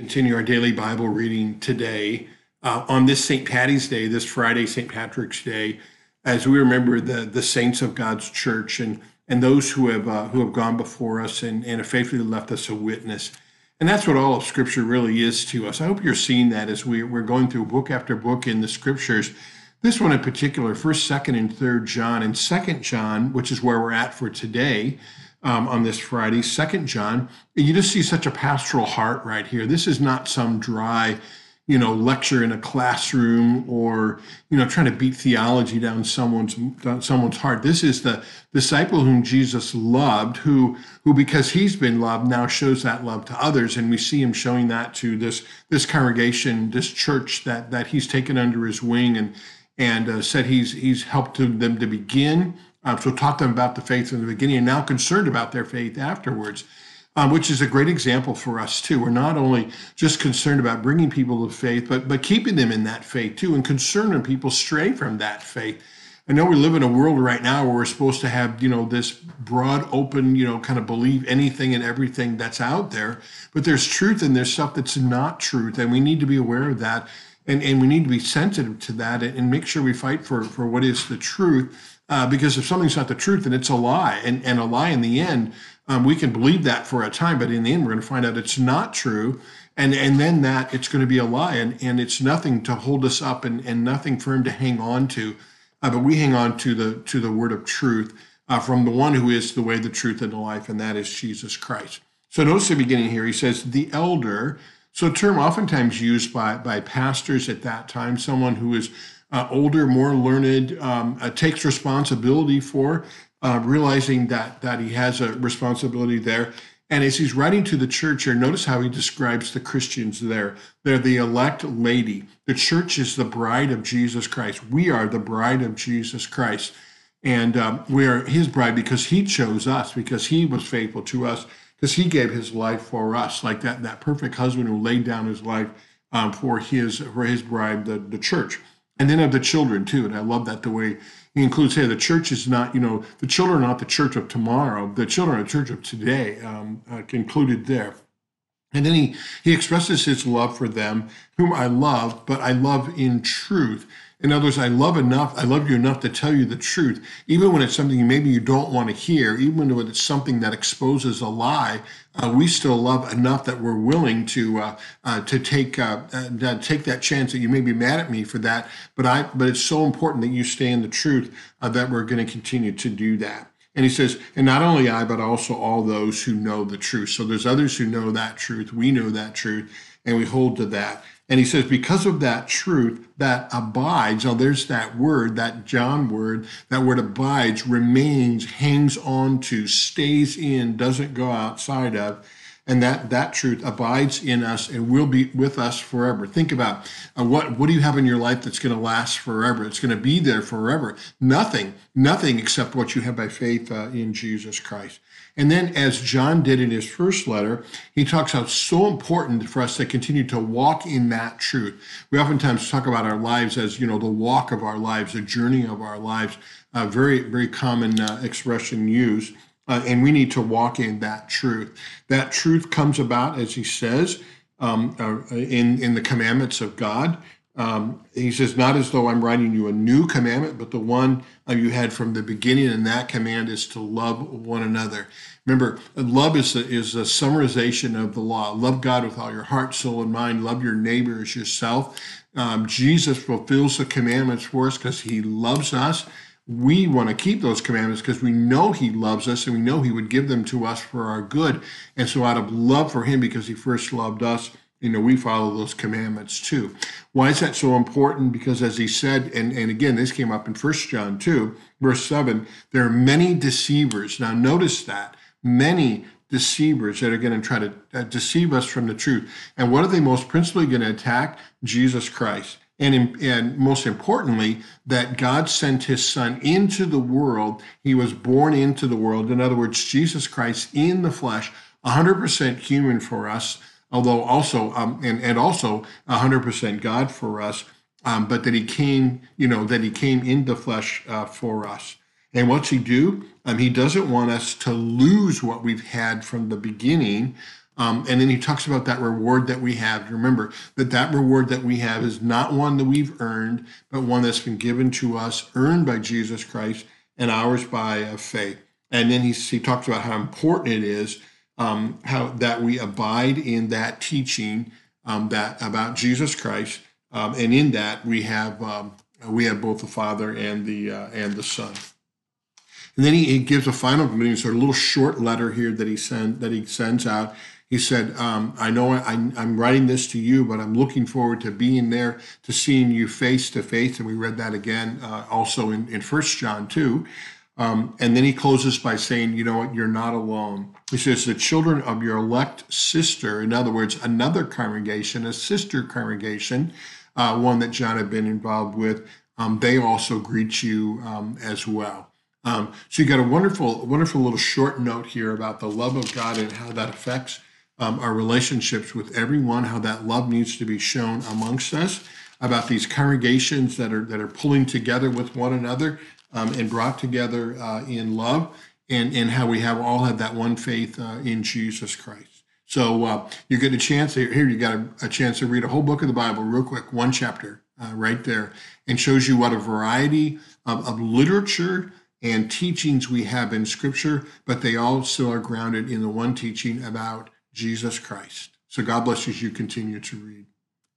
continue our daily Bible reading today uh, on this St. Patty's Day, this Friday, St. Patrick's Day, as we remember the, the saints of God's church and, and those who have, uh, who have gone before us and, and have faithfully left us a witness. And that's what all of Scripture really is to us. I hope you're seeing that as we, we're going through book after book in the Scriptures. This one in particular, 1st, 2nd, and 3rd John, and 2nd John, which is where we're at for today, um, on this Friday, Second John. And You just see such a pastoral heart right here. This is not some dry, you know, lecture in a classroom or you know trying to beat theology down someone's down someone's heart. This is the disciple whom Jesus loved, who who because he's been loved now shows that love to others, and we see him showing that to this this congregation, this church that that he's taken under his wing and and uh, said he's he's helped them to begin um, so taught them about the faith in the beginning and now concerned about their faith afterwards, um, which is a great example for us too. We're not only just concerned about bringing people to faith, but but keeping them in that faith too, and concerned when people stray from that faith. I know we live in a world right now where we're supposed to have, you know, this broad, open, you know, kind of believe anything and everything that's out there. But there's truth and there's stuff that's not truth. And we need to be aware of that. And, and we need to be sensitive to that and, and make sure we fight for, for what is the truth uh, because if something's not the truth, then it's a lie. And, and a lie in the end, um, we can believe that for a time, but in the end, we're going to find out it's not true. And, and then that it's going to be a lie. And, and it's nothing to hold us up and, and nothing for him to hang on to. Uh, but we hang on to the, to the word of truth uh, from the one who is the way, the truth, and the life, and that is Jesus Christ. So notice the beginning here. He says, the elder. So a term oftentimes used by, by pastors at that time, someone who is uh, older, more learned, um, uh, takes responsibility for, uh, realizing that that he has a responsibility there. And as he's writing to the church here, notice how he describes the Christians there. They're the elect lady. The church is the bride of Jesus Christ. We are the bride of Jesus Christ. And um, we are his bride because he chose us, because he was faithful to us, because he gave his life for us, like that, that perfect husband who laid down his life um, for his for his bride, the, the church and then of the children too. And I love that the way he includes here, the church is not, you know, the children are not the church of tomorrow. The children are the church of today, um, uh, included there. And then he, he expresses his love for them, whom I love, but I love in truth. In other words, I love enough, I love you enough to tell you the truth, even when it's something maybe you don't want to hear, even when it's something that exposes a lie. Uh, we still love enough that we're willing to uh, uh, to take uh, uh, take that chance that you may be mad at me for that, but I but it's so important that you stay in the truth uh, that we're going to continue to do that. And he says, and not only I, but also all those who know the truth. So there's others who know that truth. We know that truth, and we hold to that. And he says, because of that truth that abides, oh, there's that word, that John word, that word abides, remains, hangs on to, stays in, doesn't go outside of. And that, that truth abides in us and will be with us forever. Think about uh, what, what do you have in your life that's going to last forever? It's going to be there forever. Nothing, nothing except what you have by faith uh, in Jesus Christ. And then, as John did in his first letter, he talks how so important for us to continue to walk in that truth. We oftentimes talk about our lives as, you know, the walk of our lives, the journey of our lives, a very, very common uh, expression used. Uh, and we need to walk in that truth. That truth comes about, as he says, um, uh, in, in the commandments of God. Um, he says, not as though I'm writing you a new commandment, but the one uh, you had from the beginning, and that command is to love one another. Remember, love is a, is a summarization of the law. Love God with all your heart, soul, and mind. Love your neighbor as yourself. Um, Jesus fulfills the commandments for us because he loves us. We want to keep those commandments because we know he loves us and we know he would give them to us for our good. And so, out of love for him, because he first loved us, you know, we follow those commandments too. Why is that so important? Because as he said, and, and again, this came up in First John 2, verse 7, there are many deceivers. Now, notice that many deceivers that are going to try to uh, deceive us from the truth. And what are they most principally going to attack? Jesus Christ. And, and most importantly, that God sent his son into the world. He was born into the world. In other words, Jesus Christ in the flesh, 100% human for us, although also, um, and, and also 100% God for us, um, but that he came, you know, that he came in the flesh uh, for us. And what's he do? Um, he doesn't want us to lose what we've had from the beginning, Um, and then he talks about that reward that we have. Remember that that reward that we have is not one that we've earned, but one that's been given to us, earned by Jesus Christ, and ours by uh, faith. And then he, he talks about how important it is um, how that we abide in that teaching um, that about Jesus Christ, um, and in that we have um, we have both the Father and the uh, and the Son. And then he, he gives a final conclusion, sort of a little short letter here that he send that he sends out. He said, um, "I know I, am writing this to you, but I'm looking forward to being there, to seeing you face to face." And we read that again, uh, also in in First John two. Um, and then he closes by saying, you know what, you're not alone. He says, the children of your elect sister, in other words, another congregation, a sister congregation, uh, one that John had been involved with, um, they also greet you um, as well. Um, so you got a wonderful, wonderful little short note here about the love of God and how that affects um, our relationships with everyone, how that love needs to be shown amongst us, about these congregations that are that are pulling together with one another um, and brought together uh, in love, and, and how we have all had that one faith uh, in Jesus Christ. So uh, you get a chance here. You got a, a, chance to read a whole book of the Bible real quick, one chapter uh, right there, and shows you what a variety of, of literature and teachings we have in Scripture, but they also are grounded in the one teaching about Jesus Christ. So God bless you as you continue to read.